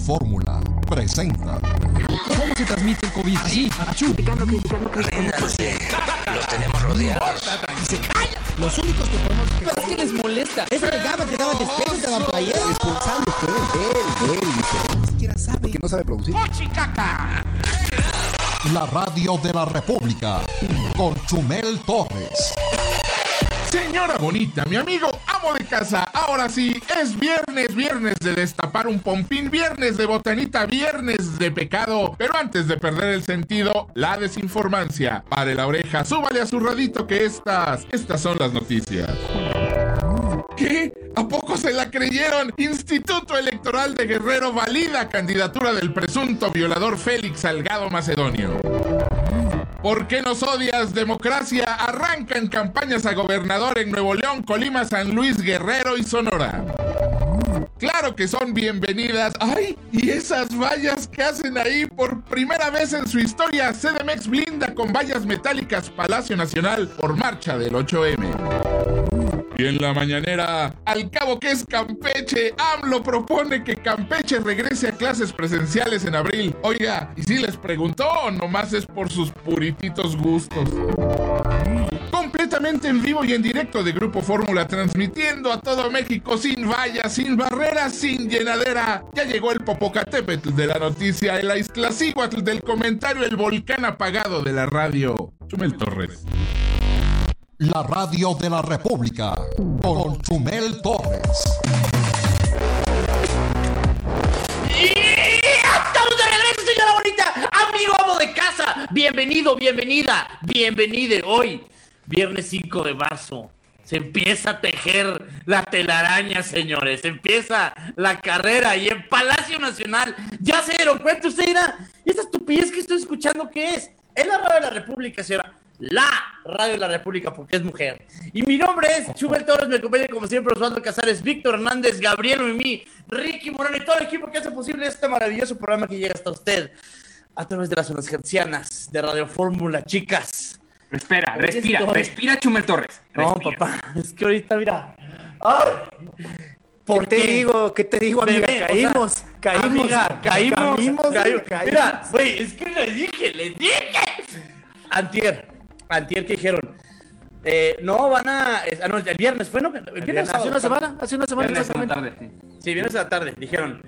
Fórmula presenta. ¿Cómo se transmite el COVID? Así, achú. Ríndanse. Los tenemos rodeados. Los únicos que podemos... Pero es que les molesta. Es regaba que daba despejo y daba playera. Expulsando usted, él, él, dice. Ni siquiera sabe. Porque no sabe producir. La radio de la República con Chumel Torres. Señora bonita, mi amigo, amo de casa, ahora sí, es viernes, viernes de destapar un pompín, viernes de botanita, viernes de pecado, pero antes de perder el sentido, la desinformancia. Pare la oreja, súbale a su radito que estas, estas son las noticias. ¿Qué? ¿A poco se la creyeron? Instituto Electoral de Guerrero valida candidatura del presunto violador Félix Salgado Macedonio. ¿Por qué nos odias, democracia? Arrancan campañas a gobernador en Nuevo León, Colima, San Luis, Guerrero y Sonora. Claro que son bienvenidas. ¡Ay! ¿Y esas vallas que hacen ahí por primera vez en su historia? CDMX blinda con vallas metálicas Palacio Nacional por marcha del 8M. Y en la mañanera, al cabo que es Campeche, AMLO propone que Campeche regrese a clases presenciales en abril. Oiga, ¿y si les preguntó o nomás es por sus purititos gustos? Completamente en vivo y en directo de Grupo Fórmula, transmitiendo a todo México sin vallas, sin barreras, sin llenadera. Ya llegó el Popocatépetl de la noticia, el Aiztlacihuatl del comentario, el volcán apagado de la radio. Chumel Torres. La radio de la República con Chumel Torres. ¡Y estamos de regreso, señora bonita! Amigo amo de casa, bienvenido, bienvenida, bienvenide hoy, viernes 5 de marzo. Se empieza a tejer la telaraña, señores. Se empieza la carrera y en Palacio Nacional ya se dieron cuenta. Usted ¿y esta estupidez que estoy escuchando qué es? Es la radio de la República, señora. La radio de la República, porque es mujer. Y mi nombre es Chubel Torres, me acompaña como siempre Osvaldo Casares, Víctor Hernández, Gabriel Mimi, Ricky Moreno y todo el equipo que hace posible este maravilloso programa que llega hasta usted a través de las zonas gercianas de Radio Fórmula, chicas. Respira, Aquí respira, estoy. respira, Chumel Torres. No, Respira. papá, es que ahorita, mira. ¡Ay! ¿Por ¿Qué te digo? ¿Qué te digo, amiga? Bebé, o sea, caímos, caímos, amiga, caímos, caímos, caímos. caímos. Mira, güey, es que les dije, les dije. Antier, antier que dijeron, eh, no van a, ah, no, el viernes fue, ¿no? El viernes, hace una semana, hace una semana exactamente. tarde, sí. Sí, viernes a la tarde, dijeron,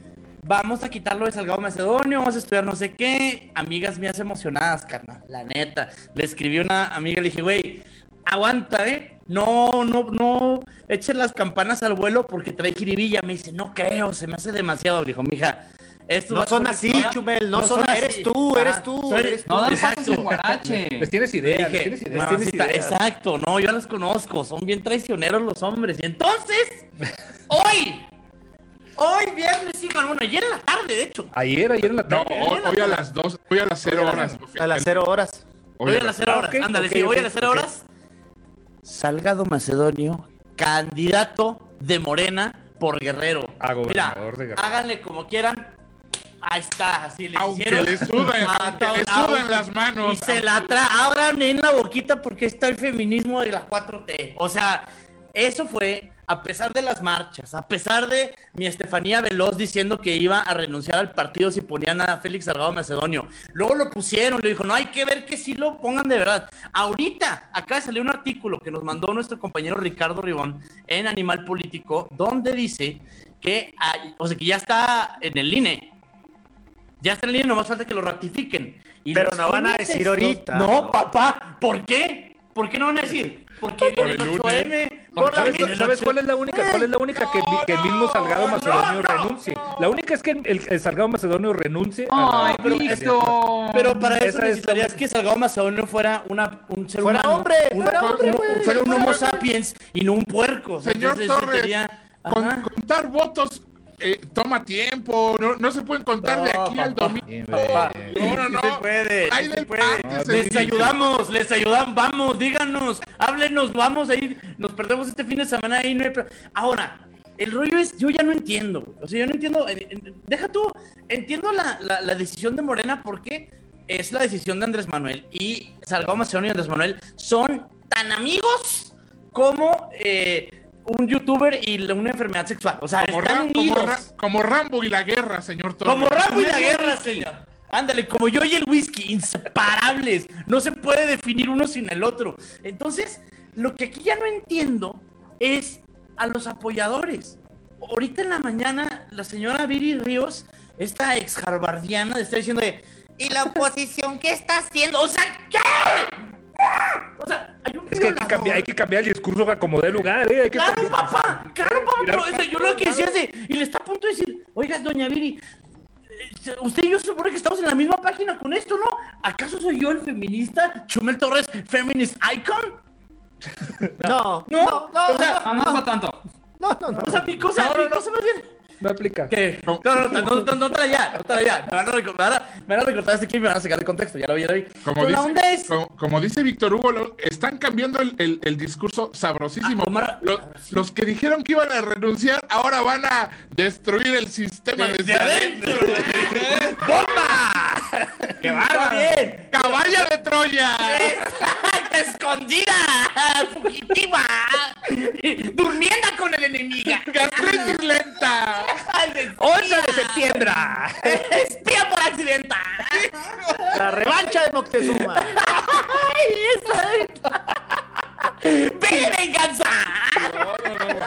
vamos a quitarlo de Salgado Macedonio, vamos a estudiar no sé qué. Amigas mías emocionadas, carnal, la neta. Le escribí una amiga, le dije, güey, aguanta, ¿eh? No, no, no, echen las campanas al vuelo porque trae jiribilla. Me dice, no creo, se me hace demasiado. Le dijo, mija, No son así, historia". Chumel, no son- eres tú, eres tú, soy- eres No dan Exacto. pasos en guarache. Les tienes idea, les Dije, tienes idea. "No, está- exacto, no, yo las conozco, son bien traicioneros los hombres. Y entonces, hoy, hoy viernes, sí, bueno, ayer en la tarde, de hecho, Ayer, ayer en la No, tarde. hoy, hoy a las 2, hoy a las 0 horas. A las cero horas. hoy a las 0 Ah, horas, ándale, sí, hoy a las 0 ok. horas, Salgado Macedonio, candidato de Morena por Guerrero. A Mira, gobernador de Guerrero. háganle como quieran. Ahí está, así le Aunque hicieron. le sudan, Ah, aunque le sudan las manos. Y se la tra abran en la boquita porque está el feminismo de la 4T. O sea, eso fue a pesar de las marchas, a pesar de mi Estefanía Veloz diciendo que iba a renunciar al partido si ponían a Félix Salgado Macedonio. Luego lo pusieron, le dijo, no, hay que ver que sí lo pongan de verdad. Ahorita, acá salió un artículo que nos mandó nuestro compañero Ricardo Ribón en Animal Político, donde dice que, hay- o sea, que ya está en el INE. Ya está en el INE, nomás falta que lo ratifiquen. Y Pero no van a decir los- ahorita. No, papá, ¿por qué? ¿Por qué no van a decir? Porque Por viene el el 8M. ¿Sabes, porque viene el sabes 8M. cuál es la única? ¿Cuál es la única que, que el mismo Salgado Macedonio renuncie? La única es que el, el Salgado Macedonio renuncie a la- Ay, Víctor. Pero para eso es necesitarías que Salgado Macedonio fuera una, un ser Fuera humano. hombre, un- fuera un- hombre, un- güey. fuera un homo sapiens y no un puerco. Señor Entonces, Torres, sería- con- contar votos eh, toma tiempo, no, no se pueden contar de aquí al domingo. Papá, No, no, no. se puede, sí se puede. parque, se Les dice. ayudamos, les ayudamos, vamos, díganos, háblenos, vamos a ir, nos perdemos este fin de semana ahí, no hay Ahora, el rollo es, yo ya no entiendo, o sea, yo no entiendo, eh, eh, deja tú, entiendo la, la- la decisión de Morena porque es la decisión de Andrés Manuel y Salgado Macedonio y Andrés Manuel son tan amigos como eh, un youtuber y una enfermedad sexual. O sea, Como, están Ram- como. Ra- como Rambo y la guerra, señor Torres. Como Rambo y la guerra, señor. Ándale, como yo y el whisky, inseparables. No se puede definir uno sin el otro. Entonces, lo que aquí ya no entiendo es a los apoyadores. Ahorita en la mañana, la señora Viri Ríos, esta ex harvardiana, está diciendo de, ¿y la oposición qué está haciendo? O sea, ¿qué? O sea, hay un Es que hay que, cambiar, hay que cambiar el discurso a como de lugar, ¿eh? Hay que Claro, cambiar- papá, claro, papá, pero yo lo que decía es de, y le está a punto de decir, oigas, doña Viri, eh, usted y yo se supone que estamos en la misma página con esto, ¿no? ¿Acaso soy yo el feminista Chumel Torres Feminist Icon? No, No, no, no, o sea, No, no para tanto. no, no, no. O sea, mi cosa, mi cosa más bien. No aplica. ¿Qué? No, no, no, no, no, no, trae ya, no trae ya. Me van a me van a- me van a recortar este clip y me van a sacar de contexto, ya lo vi, ya lo vi. Como dice, onda es, como, como dice Víctor Hugo, lo- están cambiando el, el- el discurso sabrosísimo. Ah, Omar- Lo- los que dijeron que iban a renunciar ahora van a destruir el sistema desde, desde adentro. adentro. ¡Bomba! ¡Qué bárbaro! bien! ¡Caballa de Troya! ¡Escondida! ¡Fugitiva! ¡Durmiendo con el enemigo! ¡Gastritis lenta! 11 de septiembre. Espía por accidente. La revancha de Moctezuma. Ay, eso es. ¡Ve venganza!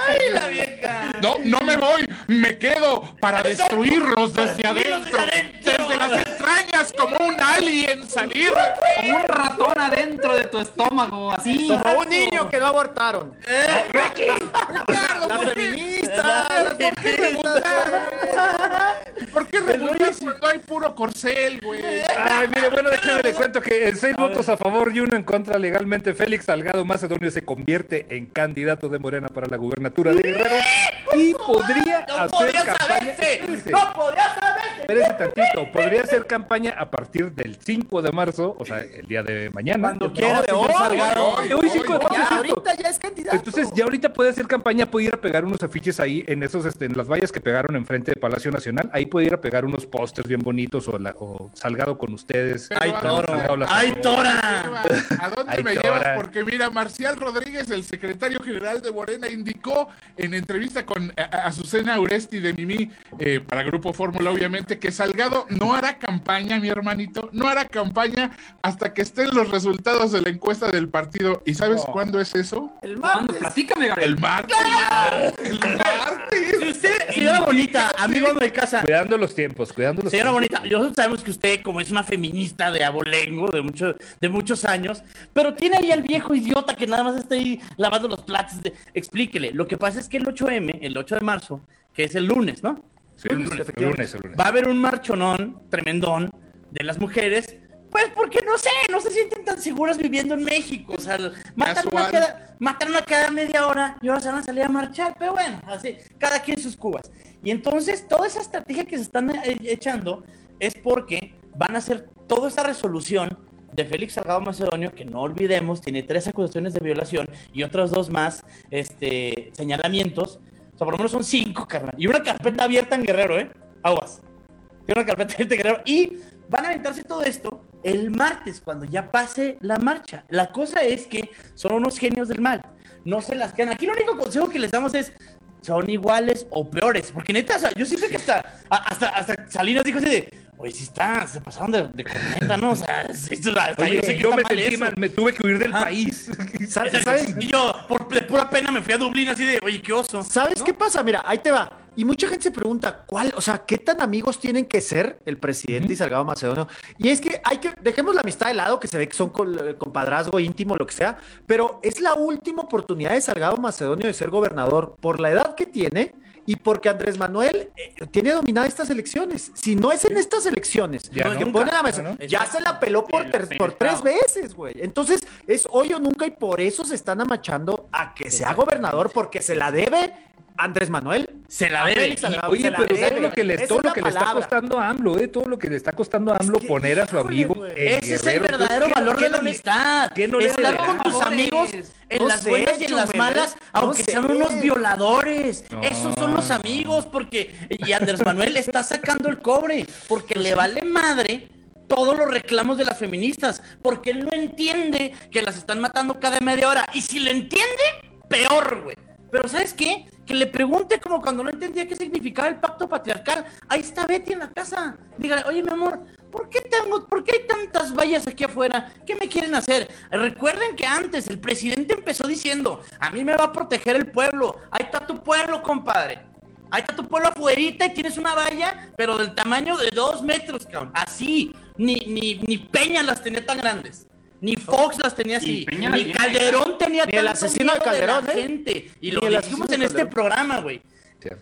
¡Ay, la vieja! No, no me voy, me quedo para destruirlos desde adentro. desde las entrañas como un alien salir. Como un ratón adentro de tu estómago, así. Como un niño que no abortaron. La feminista. ¿Por qué? ¿Por qué renunciar cuando hay puro corcel, güey? Ay, mire, bueno, déjame le cuento que en seis votos a favor y uno en contra legalmente, Félix Salgado Macedonio se convierte en candidato de Morena para la gubernatura de Guerrero y podría ¡No hacer podía campaña. saberse! ¡No podía saberse! Espérese tantito, podría hacer campaña a partir del 5 de marzo, o sea, el día de mañana. Cuando quiera, hoy, Salgado. hoy, Hoy 5 de marzo, Ya, ahorita ya es candidato. Entonces, ya ahorita puede hacer campaña, puede ir a pegar unos afiches ahí en esos, este, en las vallas que pegaron enfrente de Palacio Nacional. Ahí puede ir a pegar unos pósters bien bonitos o, la- o Salgado con ustedes. Ay, toro. ¡Ay, Tora! ¿A dónde Ay, me Tora. llevas? Porque mira, Marcial Rodríguez, el secretario general de Morena, indicó en entrevista con a- a- Azucena Uresti de Mimi, eh, para Grupo Fórmula, obviamente, que Salgado no hará campaña, mi hermanito, no hará campaña hasta que estén los resultados de la encuesta del partido. ¿Y sabes cuándo es eso? El ¿Cuándo? martes. Platícame, Gabriel. El martes. El martes. Si usted, señora bonita, amigo de casa, Cuidando los tiempos, cuidando los Señora tiempos. bonita, nosotros sabemos que usted, como es una feminista de abolengo de, mucho, de muchos años, pero tiene ahí al viejo idiota que nada más está ahí lavando los platos. de- Explíquele. Lo que pasa es que el 8M, el 8 de marzo, que es el lunes, ¿no? Sí, el lunes, el lunes, el lunes. Va a haber un marchonón tremendón de las mujeres. Pues porque no sé, no se sienten tan seguras viviendo en México. O sea, matan una, Casual. cada, matan una cada media hora y ahora se van a salir a marchar. Pero bueno, así, cada quien sus cubas. Y entonces, toda esa estrategia que se están eh, echando es porque van a hacer toda esa resolución de Félix Salgado Macedonio, que no olvidemos, tiene tres acusaciones de violación y otras dos más este, señalamientos. O sea, por lo menos son cinco, carnal. Y una carpeta abierta en Guerrero, ¿eh? Aguas. Tiene una carpeta abierta en Guerrero. Y van a aventarse todo esto el martes, cuando ya pase la marcha. La cosa es que son unos genios del mal. No se las quedan. Aquí el único consejo que les damos es son iguales o peores. Porque neta, o sea, yo siento que hasta, hasta, hasta Salinas dijo así de, oye, si está, se pasaron de, de corneta, ¿no? O sea, hasta Oye, yo sé que yo está me mal sentí eso. mal, me tuve que huir del país. ¿Sabes? Y yo, por de pura pena, me fui a Dublín así de, oye, qué oso. ¿Sabes qué pasa? Mira, ahí te va. Y mucha gente se pregunta, ¿cuál, o sea, qué tan amigos tienen que ser el presidente y Salgado Macedonio? Y es que hay que, dejemos la amistad de lado, que se ve que son compadrazgo íntimo, lo que sea, pero es la última oportunidad de Salgado Macedonio de ser gobernador por la edad que tiene y porque Andrés Manuel eh, tiene dominadas estas elecciones. Si no es en estas elecciones, Ya no. pone la mesa, ¿no? ya se la peló por, ter- por tres veces, güey. Entonces, es hoy o nunca y por eso se están amachando a que sea gobernador porque se la debe Andrés Manuel. Se la debe. Oye, pero debe. lo que le, todo lo que le está costando a AMLO, eh, todo lo que le está costando a AMLO poner a su amigo Ese es el verdadero ¿Qué- valor de la amistad. Estar con tus amigos en las buenas y en las Chumel, malas, aunque sean unos violadores. Esos son los amigos, porque. Y Andrés Manuel le está sacando el cobre, porque le vale madre todos los reclamos de las feministas, porque él no entiende que las están matando cada media hora. Y si le entiende, peor, güey. Pero ¿sabes qué? Que le pregunte como cuando no entendía qué significaba el pacto patriarcal. Ahí está Betty en la casa. Dígale, oye, mi amor, ¿por qué, tengo, ¿por qué hay tantas vallas aquí afuera? ¿Qué me quieren hacer? Recuerden que antes el presidente empezó diciendo, a mí me va a proteger el pueblo. Ahí está tu pueblo, compadre. Ahí está tu pueblo afuerita y tienes una valla, pero del tamaño de dos metros, cabrón. Así. Ni, ni, ni Peña las tenía tan grandes. Ni Fox las tenía así. Ni. Calderón tenía Ni el asesino de Calderón, la ¿eh? gente. Y Ni lo dijimos de en este programa, güey.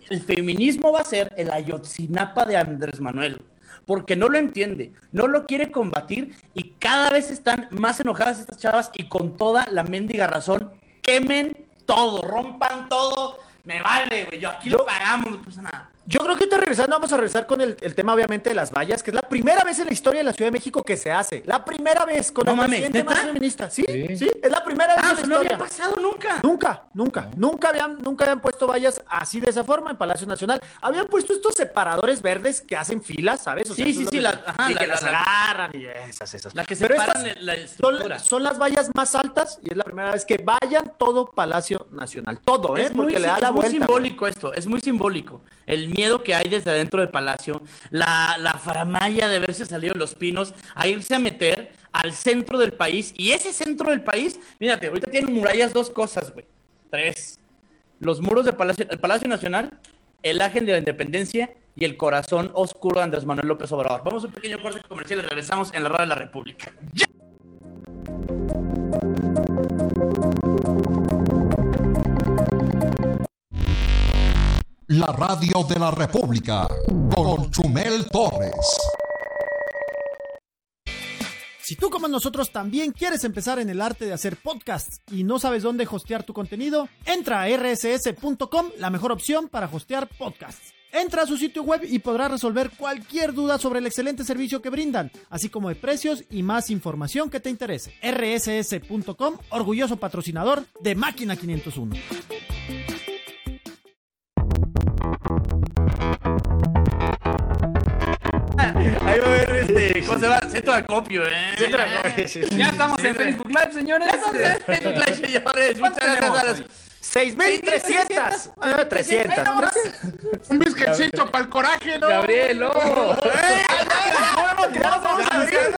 El feminismo va a ser el Ayotzinapa de Andrés Manuel. Porque no lo entiende, no lo quiere combatir y cada vez están más enojadas estas chavas y con toda la mendiga razón, quemen todo, rompan todo. Me vale, güey. Yo aquí lo pagamos, no pasa nada. Yo creo que ahorita regresando, vamos a regresar con el, el tema, obviamente, de las vallas, que es la primera vez en la historia de la Ciudad de México que se hace. La primera vez con No el mames, presidente más ¿neta? feminista. ¿Sí? sí, es la primera vez Ah, en la sea, no había historia. pasado nunca. Nunca, nunca, nunca habían, nunca habían puesto vallas así de esa forma en Palacio Nacional. Habían puesto estos separadores verdes que hacen filas, ¿sabes? O Sí, sí, es sí, que- la- ajá, y la- que la- las la- agarran y esas, esas. La que Pero separan estas la estructura. son, son las vallas más altas y es la primera vez que vayan todo Palacio Nacional. Todo, ¿eh? Es muy, Porque le da es la muy vuelta. güey. simbólico esto, es muy simbólico. El miedo que hay desde adentro del palacio, la, la faramaya de verse salido de los pinos, a irse a meter al centro del país. Y ese centro del país, mírate, ahorita tienen murallas dos cosas, güey. Tres. Los muros del Palacio, el Palacio Nacional, el Ángel de la Independencia y el corazón oscuro de Andrés Manuel López Obrador. Vamos a un pequeño corte comercial y regresamos en la radio de la República. La radio de la República con Chumel Torres. Si tú como nosotros también quieres empezar en el arte de hacer podcasts y no sabes dónde hostear tu contenido, entra a rss.com, la mejor opción para hostear podcasts. Entra a su sitio web y podrás resolver cualquier duda sobre el excelente servicio que brindan, así como de precios y más información que te interese. rss.com, orgulloso patrocinador de Máquina 501. ¿Cómo se llama? Centro de acopio, ¿eh? Ya estamos en Facebook Live, señores. Facebook Live, señores. Muchas gracias a los- 6.300. Ah, 300. Un bizquecito para el coraje, ¿no? Gabriel, no. ¿Te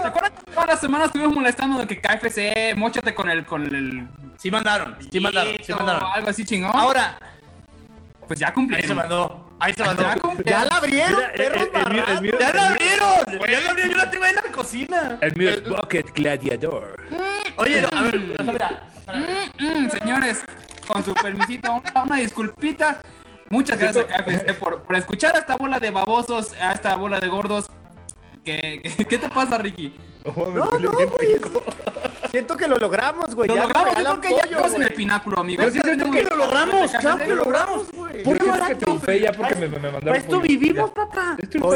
acuerdas que todas las semanas estuvimos molestando de que KFC, mochate con el, con el Sí mandaron, sí mandaron, sí mandaron. algo así chingón? Ahora, pues ya ahí se cumplieron. mandó, ahí se mandó. Ya la abrieron, perro el- el mío- el mío- ¡Ya la abrieron! ¡Ya la abrieron! Yo la tengo ahí en la cocina. El mío es Bucket Gladiador. Oye, no, a ver, mira. Mm, señores, con su permisito, una, una disculpita. Muchas gracias por, por escuchar a esta bola de babosos, a esta bola de gordos. ¿Qué, qué, qué te pasa, Ricky? No, no, güey. Siento que lo logramos, güey. Lo Ya logramos, me yo regalan creo que ya estamos en el pináculo, amigo. Yo sí siento que lo logramos, claro que lo logramos. güey. Pollo Yo siento que barato. triunfé ya porque me, me mandaron Para esto pollo. vivimos, papá. Esto.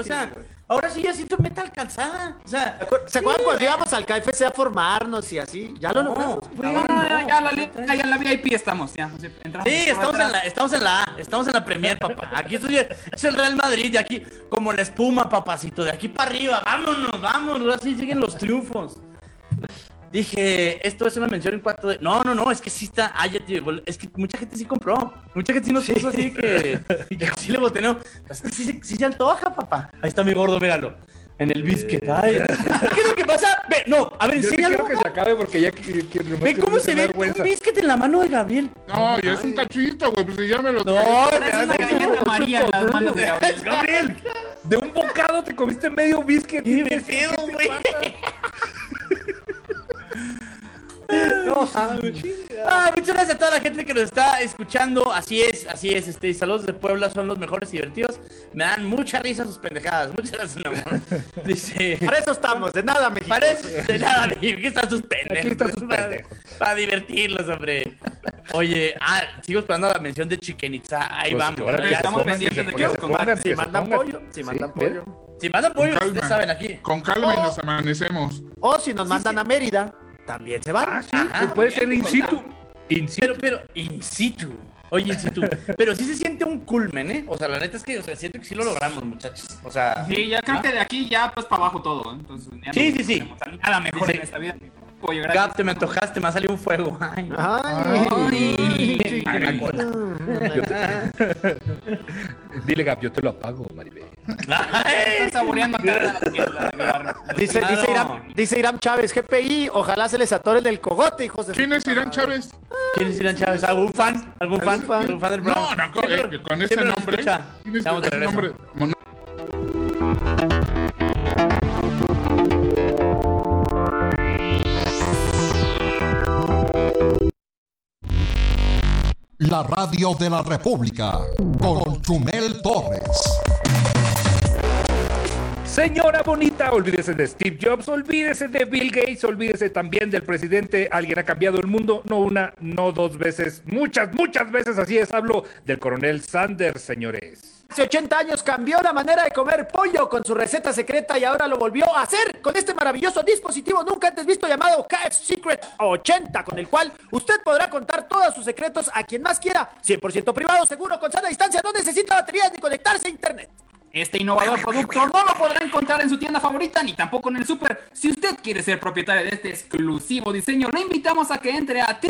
O sea, ahora sí ya siento meta alcanzada. O sea, ¿Se acuerdan cuando íbamos al KFC a formarnos y así? Ya lo logramos. No, no, ya, ya, la, ya, ya en la VIP estamos, ya. entramos Sí, estamos en, la, estamos en la A, estamos en la Premier, papá. Aquí estoy, es el Real Madrid, de aquí, como la espuma, papacito, de aquí para arriba, vámonos, vámonos, así siguen los triunfos. Dije, esto es una mención en cuanto de. No, no, no, es que sí está. Ah, ya te- es que mucha gente sí compró. Mucha gente sí nos puso así que. que sí le boté, no. Es que sí, sí se antoja, papá. Ahí está mi gordo, míralo. En el biscuit. Ay. ¿Qué es lo que pasa? Ve, no, a ver, Yo sí enséñalo. quiero que se acabe porque ya que, que, Ve cómo se ve un biscuit en la mano de Gabriel. No, yo es un cachito, güey, pues si ya me lo No, Es una galleta María en las manos de Gabriel. Gabriel, de un bocado te comiste medio biscuit. ¿Qué me pedo, güey? Ah, muchas gracias a toda la gente que nos está escuchando. Así es, así es. Este, saludos de Puebla son los mejores y divertidos. Me dan mucha risa sus pendejadas. Muchas gracias, mi amor. Dice. Para eso estamos, de nada, México. Parece de nada, México. Aquí están sus pendejos. Aquí están sus Para- pendejos. Para, divertirlos, hombre. Oye, ah, sigo esperando la mención de Chichen Itza. Ahí Pues, vamos. ahora Ya estamos pendientes de que nos Si mandan pollo, si Sí, mandan pollo. Si mandan pollo, ustedes saben aquí. Con calma y nos amanecemos. O si nos mandan a Mérida, también se van. Ajá. Puede ser in situ. In situ. Pero, pero, in situ. Oye, in situ. Pero sí se siente un culmen, ¿eh? O sea, la neta es que, o sea, siento que sí lo logramos, muchachos. O sea. Sí, ya creo que de aquí ya pues para abajo todo. ¿eh? Entonces, ya Sí, sí, sí. tenemos Nada mejor Dice- en esta vida. Pollo. Gap, te me antojaste, me ha salido un fuego. Ay. Ay, Ay, cola. Dile, Gap, yo te lo apago, Maribel. Saboreando acá Dice, Claro. dice, Irán, dice Irán Chávez, GPI, ojalá se les atore el del cogote, hijos de ¿Quién es Irán Chávez? ¿Quién es Irán Chávez? ¿Algún fan? ¿Algún fan? fan? ¿Algún fan del No, no, con, eh, con ese nombre. ¿Quién es ese nombre? Mon- La radio de la República con Chumel Torres. Señora bonita, olvídese de Steve Jobs, olvídese de Bill Gates, olvídese también del presidente. Alguien ha cambiado el mundo, no una, no dos veces, muchas, muchas veces. Así es, hablo del coronel Sanders, señores. Hace 80 años cambió la manera de comer pollo con su receta secreta y ahora lo volvió a hacer con este maravilloso dispositivo nunca antes visto llamado KF Secret 80, con el cual usted podrá contar todos sus secretos a quien más quiera, 100% privado, seguro, con sana distancia, no necesita baterías ni conectarse a internet. Este innovador producto no lo podrá encontrar en su tienda favorita ni tampoco en el super. Si usted quiere ser propietario de este exclusivo diseño, le invitamos a que entre a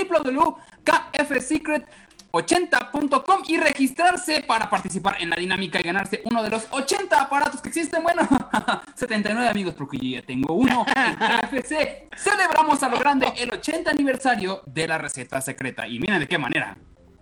www.kfsecret80.com y registrarse para participar en la dinámica y ganarse uno de los 80 aparatos que existen. Bueno, 79 amigos, porque yo ya tengo uno. En KFC celebramos a lo grande el 80 aniversario de la receta secreta. Y miren de qué manera.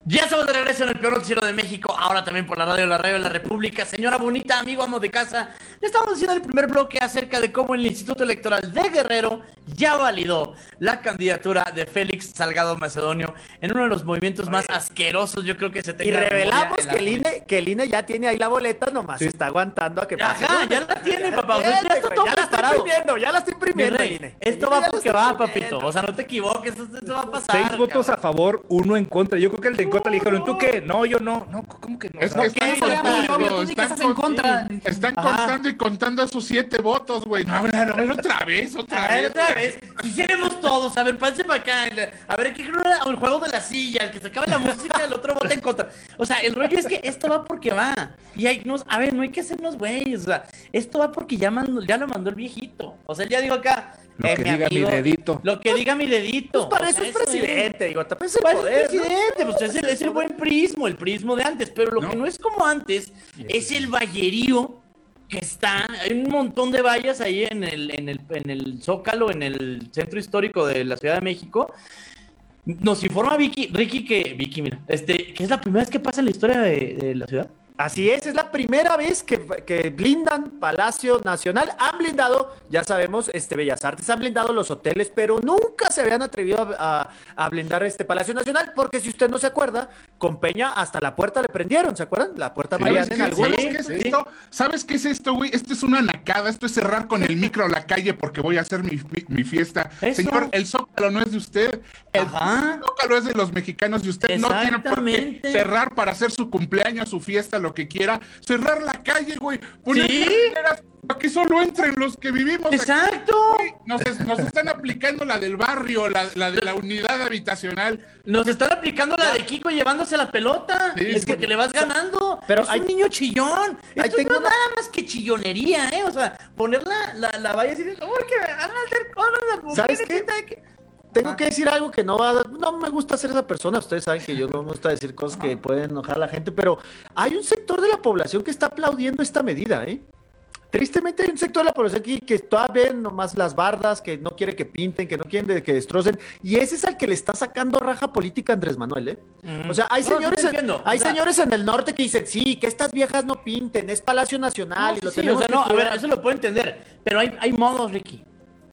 Ya estamos de regreso en el peor noticiero de México, ahora también por la radio, la radio de la República. Señora bonita, amigo, amo de casa, le estamos haciendo el primer bloque acerca de cómo el Instituto Electoral de Guerrero ya validó la candidatura de Félix Salgado Macedonio en uno de los movimientos más asquerosos, yo creo que se tenga Y revelamos que el, INE, que el INE ya tiene ahí la boleta, nomás está aguantando a que pase. Ajá, ya la tiene, papá, o sea, ya está todo ya la está imprimiendo, ya la está Mi imprimiendo el INE. esto va porque va, papito. O sea, no te equivoques, esto, esto va a pasar. Seis votos cabrón. a favor, uno en contra. Yo creo que el de en contra le dijeron, ¿tú qué? No, yo no. No, ¿cómo que no? Es No, que están era contando, están, en contra. están contando y contando esos siete votos, güey. No, a ver, a ver, otra vez, otra A ver, vez. otra vez. Quisiéramos todos. A ver, pásense para acá. A ver, ¿qué creo el juego de la silla? El que se acaba la música, el otro vota en contra. O sea, el rollo es que esto va porque va. Y hay, no, a ver, no hay que hacernos güeyes. O sea, esto va porque ya, mandó- ya lo mandó el viejito. O sea, él ya digo acá. Lo eh, que diga mi dedito. Lo que diga mi dedito. Pues para O eso sea, es presidente, digo, es el es poder, ¿no? presidente, pues es el, es el buen prismo, el prismo de antes, pero lo que no es como antes es el vallerío que está, hay un montón de vallas ahí en el, en el, en el Zócalo, en el centro histórico de la Ciudad de México. Nos informa Vicky, Ricky que, Vicky, mira, este, que es la primera vez que pasa en la historia de, de la ciudad. Así es, es la primera vez que, que blindan Palacio Nacional. Han blindado, ya sabemos, este Bellas Artes, han blindado los hoteles, pero nunca se habían atrevido a, a- a blindar este Palacio Nacional, porque si usted no se acuerda, con Peña hasta la puerta le prendieron, ¿se acuerdan? La puerta ¿Sabes Mariana qué, en algunos. ¿Sabes qué es esto? ¿Sabes qué es esto, güey? Esto es una nacada, esto es cerrar con el micro a la calle porque voy a hacer mi, fi- mi fiesta. Eso. Señor, el Zócalo no es de usted. El Ajá. Zócalo es de los mexicanos y usted no tiene por qué cerrar para hacer su cumpleaños, su fiesta, lo que quiera. Cerrar la calle, güey. Poner Sí. para que solo entren los que vivimos. Exacto. Nos, es- nos están aplicando la del barrio, la, la de la unidad habitacional. Nos están aplicando la de Kiko llevándose la pelota. Sí, es sí. porque le vas ganando. Pero es hay- un niño chillón. Ahí Esto tengo no es nada más que chillonería, ¿eh? O sea, poner la, la, la valla así de, "Uy, que me van a hacer cosas las mujeres, ¿Sabes qué? Quién sabe qué". Tengo que decir algo que no va a- no me gusta ser esa persona, ustedes saben que yo no me gusta decir cosas que pueden enojar a la gente, pero hay un sector de la población que está aplaudiendo esta medida, ¿eh? Tristemente hay un sector de la población aquí que todavía ven nomás las bardas, que no quiere que pinten, que no quieren de- que destrocen, y ese es al que le está sacando raja política Andrés Manuel, ¿eh? O sea, hay No, señores, en, hay O sea- señores en el norte que dicen, sí, que estas viejas no pinten, es Palacio Nacional No, y lo sí, tenemos o sea, no, a ver, cuidar". eso lo puedo entender. Pero hay, hay modos, Ricky.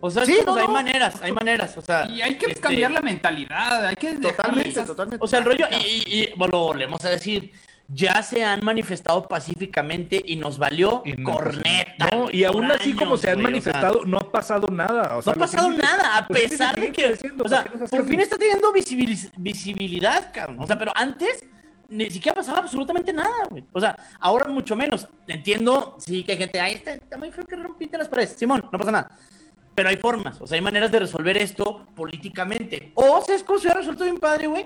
O sea, Sí, no, hay no. maneras, hay maneras. O sea, Y hay que este, cambiar la mentalidad, hay que Totalmente, esas- totalmente. O sea, el rollo, y, y, y, bueno, volvemos a decir, ya se han manifestado pacíficamente y nos valió Y no, corneta. No, y aún así como se han güey, o sea, manifestado, no ha pasado nada. o sea, no ha pasado nada, a pesar de que. O sea, ¿por fin está teniendo visibiliz- visibilidad, cabrón. O sea, pero antes ni siquiera pasaba absolutamente nada, güey. O sea, ahora mucho menos. Entiendo, sí, que hay gente, ahí está, está muy feo que rompiste las paredes. Simón, no pasa nada. Pero hay formas, o sea, hay maneras de resolver esto políticamente. O ¿sabes cómo se ha resuelto bien padre, güey?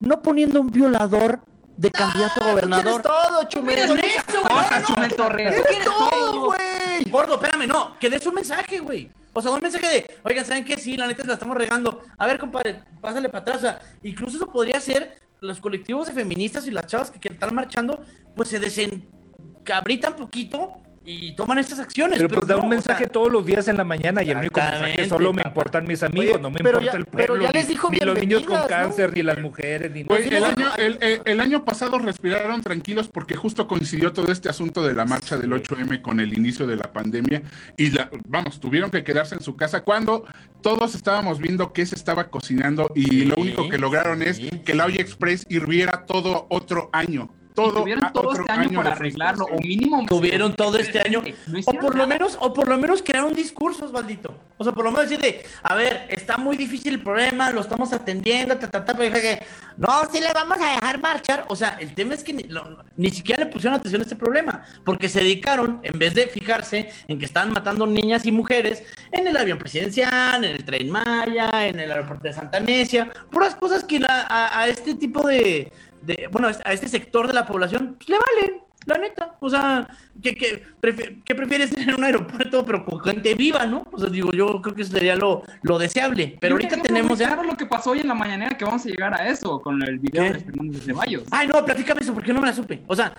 No poniendo un violador de candidato a gobernador. todo, Chumel. Eso, güey. Chumel Torres. Todo, güey. gordo, espérame, no, que des un mensaje, güey. O sea, un mensaje de, oigan, ¿saben qué? Sí, la neta la estamos regando. A ver, compadre, pásale para atrás. O sea, incluso eso podría ser los colectivos de feministas y las chavas que, que están marchando, pues se desencabritan poquito y toman estas acciones. Pero pues da no, un o mensaje sea, todos los días en la mañana y el único mensaje Exactamente, solo me importan mis amigos, Oye, no me pero importa ya- el pero pueblo, ya ni, les dijo ni los niños con bienvenidas, ¿no? cáncer, ni las mujeres, ni nada. el, año, el, el- el año pasado respiraron tranquilos porque justo coincidió todo este asunto de la marcha del 8M con el inicio de la pandemia y la, vamos, tuvieron que quedarse en su casa cuando todos estábamos viendo qué se estaba cocinando y lo único que lograron es que la olla express hirviera todo otro año. Todo Tuvieron todo este año para arreglarlo, o mínimo. tuvieron todo este año No o por lo menos o por lo menos crearon discursos maldito. O sea por lo menos decir de a ver está muy difícil el problema lo estamos atendiendo ta, ta, ta, pero dije no sí le vamos a dejar marchar. O sea el tema es que ni, lo- ni siquiera le pusieron atención a este problema porque se dedicaron en vez de fijarse en que estaban matando niñas y mujeres en el avión presidencial en el tren Maya en el aeropuerto de Santa Necia puras cosas que la- a, a este tipo de, de- bueno a este sector de la población pues, le valen la neta, o sea, que, que, prefi- que prefieres tener un aeropuerto pero con gente viva, ¿no? O sea, digo, yo creo que eso sería lo, lo deseable. Pero ahorita tenemos ya... claro lo que pasó hoy en la mañanera que vamos a llegar a eso con el video de Fernández Ceballos. Ay, no, platícame eso, porque no me la supe. O sea,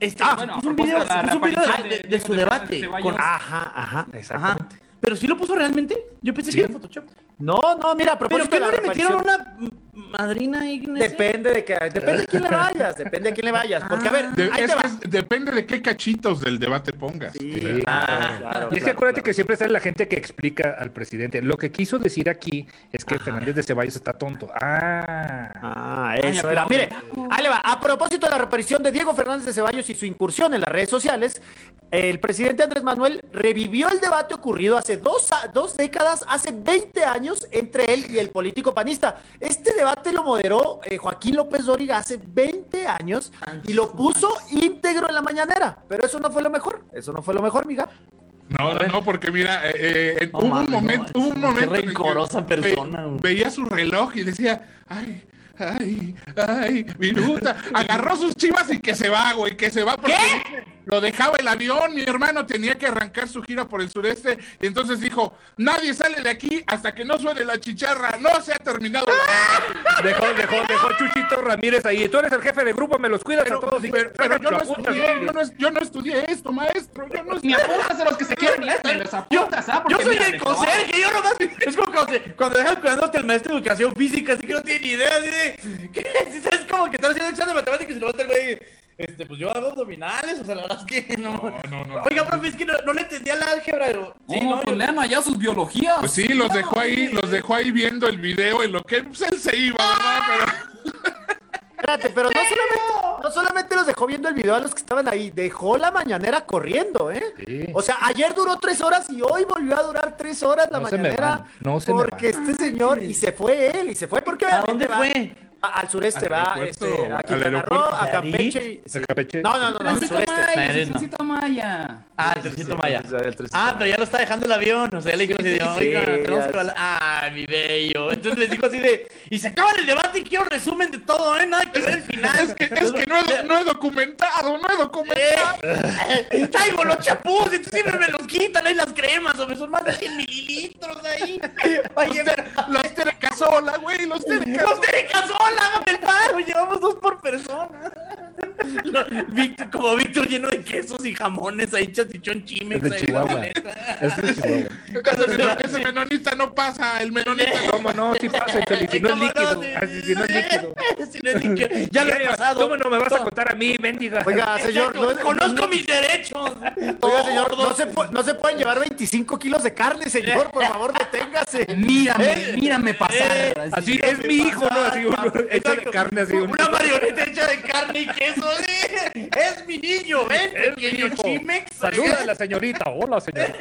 este, Ah, puso un video, de la puso un video de, reaparición de- de- de de su debate. Con- Ajá, ajá, Ajá. exactamente. Pero sí lo puso realmente. Yo pensé que era Photoshop. No, no, mira, a Pero propósito que de no le metieron una madrina Ignacia. Depende de que, depende de quién le vayas, depende de quién le vayas. Porque, a ver, De- ahí es te va. que depende de qué cachitos del debate pongas. Sí, Sí. claro, claro, Y es que acuérdate claro. que siempre está la gente que explica al presidente. Lo que quiso decir aquí es que Fernández de Ceballos está tonto. Ah. Ah, eso era. Mire, ahí le va. A propósito de la reaparición de Diego Fernández de Ceballos y su incursión en las redes sociales, el presidente Andrés Manuel revivió el debate ocurrido hace dos, dos décadas, hace 20 años, entre él y el político panista. Este debate lo moderó eh, Joaquín López Dóriga hace 20 años y lo puso íntegro en la mañanera. Pero eso no fue lo mejor. Eso no fue lo mejor, miga. No, no, no, porque mira, eh, eh, No hubo un momento, no, hubo un qué momento que rencorosa ve- persona, veía su reloj y decía, ay, ay, ay, minuta, agarró sus chivas y que se va, güey, que se va porque lo dejaba el avión, mi hermano tenía que arrancar su gira por el sureste y entonces dijo, nadie sale de aquí hasta que no suene la chicharra, no se ha terminado. la- Dejó, dejó, dejó Chuchito Ramírez ahí. Tú eres el jefe de grupo, me los cuidas Pero, a todos. y pero- yo, no estudié, yo, no, yo no estudié esto, maestro, yo no Ni estudié. apuntas a los que se quieren ir, los apuntas, ¿ah? Yo soy mira, el conserje, yo nomás. Es como cuando, se- cuando dejan cuidándote el maestro de educación física, así que no tiene ni idea, así de. ¿Qué? Sabes como que estás haciendo examen de matemáticas y levanta el güey. Este, pues yo hago abdominales, o sea, la verdad es que no. no, no. Oiga, profe, es que no, no le entendía el álgebra, pero. Sí, no, Pues yo- lean allá sus biologías. Pues sí, los dejó ahí, los dejó ahí viendo el video en lo que pues, él se iba, ¿verdad? Pero Espérate, pero no solamente, no solamente los dejó viendo el video a los que estaban ahí, dejó la mañanera corriendo, ¿eh? Sí. O sea, ayer duró tres horas y hoy volvió a durar tres horas la No se me mañanera. van, no se me porque van. este señor, y se fue él, y se fue porque ¿A dónde va fue? Al sureste, va este, a Quintana Roo, a Campeche. y- ¿A Campeche? No, no, no, no, al sureste. Maya, Trencito. Trencito Maya. Ah, el trencito Maya. Sí, el Ah, pero ya lo está dejando el avión. O sea, ya le dijo así de, Sí, oiga, sí, tenemos que hablar. Ah, mi bello. Entonces les dijo así de, y se acaba el debate y quiero resumen de todo, ¿eh? Nada que ver el final. es que, es que no, he, no he documentado, no he documentado. Eh, traigo los chapús y tú siempre me los quitan ahí las cremas, o me son más de 100 mililitros ahí. Oye, pero... Los Terecasola, güey, los Terecasola. ¡Los Hágame el paro! Llevamos dos por persona. No, Víctor- como Víctor lleno de quesos y jamones ahí, chachichón chimex. Es de ahí en la Chihuahua. maleta. Es de Chihuahua. Ese, ese menonita no pasa, el menonita no. ¿Cómo no? Si pasa, Choli, si no es ¿Cómo líquido. Sí, Así, si no es líquido. Si no es líquido. Ya lo he pasado. ¿Cómo no me vas a contar a mí, bendiga? Oiga, señor, no, conozco no- mis derechos. Oiga, señor, no se, no se pueden llevar 25 kilos de carne, señor, por favor, deténgase. Mírame, mírame pasar. Así es mi hijo, ¿no? Así uno hecho de carne, así un... Una marioneta hecha de carne y queso. ¿sí? Es mi niño, ¿ven? Es Pequeño chimex. Saluda a la señorita. Hola, señor.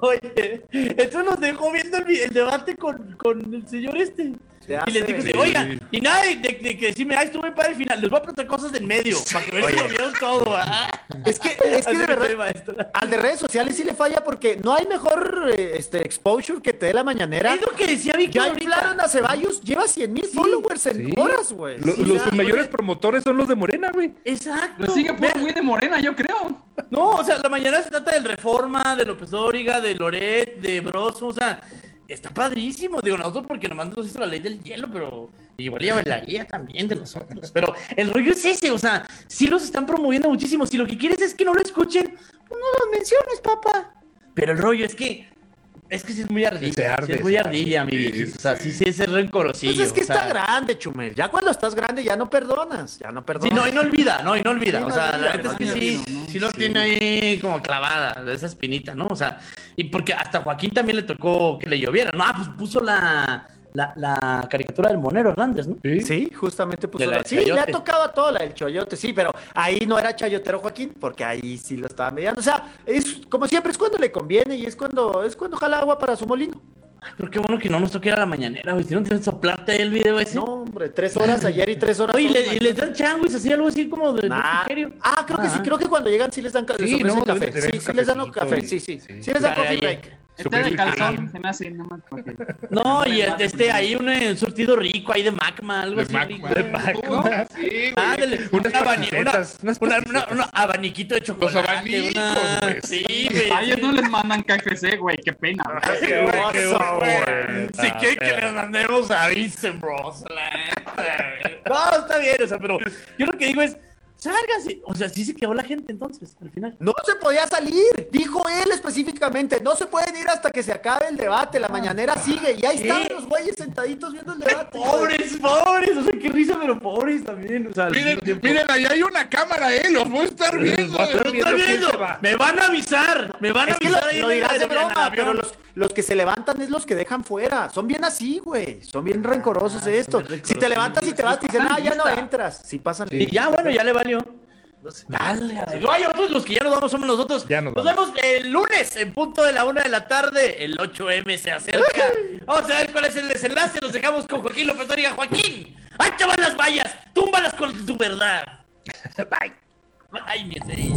Oye, entonces nos dejó viendo el, el debate con, con el señor este. Y les digo, sí, oigan, y nada de, de- de que decirme, ay, estuve para el final, les voy a preguntar cosas del medio, para que vean que lo vieron todo, ¿ah? Es que, es que de verdad, al de redes sociales sí le falla porque no hay mejor este, exposure que te dé la mañanera. Es lo que decía Víctor Ya inflaron a Ceballos, lleva 100 mil followers en Sí. horas, güey. Lo- Sí, los ya, mayores güey. promotores son los de Morena, güey. Exacto. Lo sigue por muy de morena, yo creo. No, o sea, la mañana se trata del Reforma, de López Dóriga, de Loret, de Broso, o sea, está padrísimo. Digo, nosotros porque nomás nos hizo la ley del hielo, pero igual ya la guía también de nosotros. Pero el rollo es ese, o sea, sí los están promoviendo muchísimo. Si lo que quieres es que no lo escuchen, pues no los menciones, papá. Pero el rollo es que, es que sí es muy ardilla. arde, sí es muy ardilla, mi viejito. O sea, sí, sí es el rencorosillo. Pues es que sea, está grande, Chumel. Ya cuando estás grande ya no perdonas. Ya no perdonas. Sí, no, y no olvida, no, y no olvida. Sí, o no sea, olvida, la no es que sí, ¿no? sí lo tiene ahí como clavada, esa espinita, ¿no? O sea, y porque hasta Joaquín también le tocó que le lloviera, ¿no? Ah, pues puso la, la, la caricatura del Monero Hernández, ¿no? Sí, justamente puso la la... Sí, le ha tocado a toda la del choyote, sí, pero ahí no era chayotero Joaquín, porque ahí sí lo estaba mediando. O sea, es como siempre, es cuando le conviene y es cuando, es cuando jala agua para su molino. Ay, pero qué bueno que no nos toque ir a la mañanera, güey. Si no tienes soplarte ahí el video ese. No, hombre, tres horas ayer y tres horas Oye, le, y les dan changuis así, algo así como de, Nah. Ah, creo que sí, Ah. creo que cuando llegan sí les dan les Sí, no, café. Sí, un sí les dan un café, y- sí, sí. sí. Sí les dan coffee ahí. break. Este de calzón se me hace nada más porque... No, y este, este ahí un eh, surtido rico ahí de magma, algo De así. Magma. rico. De Magma. Sí, güey. Ándale, Unas un una- una- una- un abaniquito de chocolate. abanicos, una- güey. Sí, güey. A ellos no les mandan KFC, güey, qué pena. güey. Qué oso, bueno. Si quieren que les mandemos, avisen, neta. No, está bien, o sea, pero yo lo que digo es, sálganse. O sea, sí se quedó la gente entonces, al final. No se podía salir, dijo él específicamente, no se pueden ir hasta que se acabe el debate, la mañanera sigue y ahí ¿Qué? estaban los güeyes sentaditos viendo el debate. Pobres, pobres, o sea, qué risa, pero pobres también. O sea, Miren, miren, ahí hay una cámara, eh, los voy a estar viendo. a estar viendo va. me van a avisar, me van a Es lo, avisar ahí lo dirás de el broma, pero los, los que se levantan es los que dejan fuera. Son bien así, güey. Son bien rencorosos de esto. Ah, bien Si te levantas y te vas, te dicen, ah, ya no entras. Sí pasan. Y ya, bueno, ya le valió. Dale, dale. Oye, nosotros los que ya nos vamos somos nosotros. Ya nos vemos el lunes en punto de la una de la tarde. El 8M se acerca. Vamos a ver cuál es el desenlace. Nos dejamos con Joaquín López Dóriga. Joaquín, ¡ancha van las vallas! ¡Túmbalas con tu verdad! Bye. Ay, mi estrella.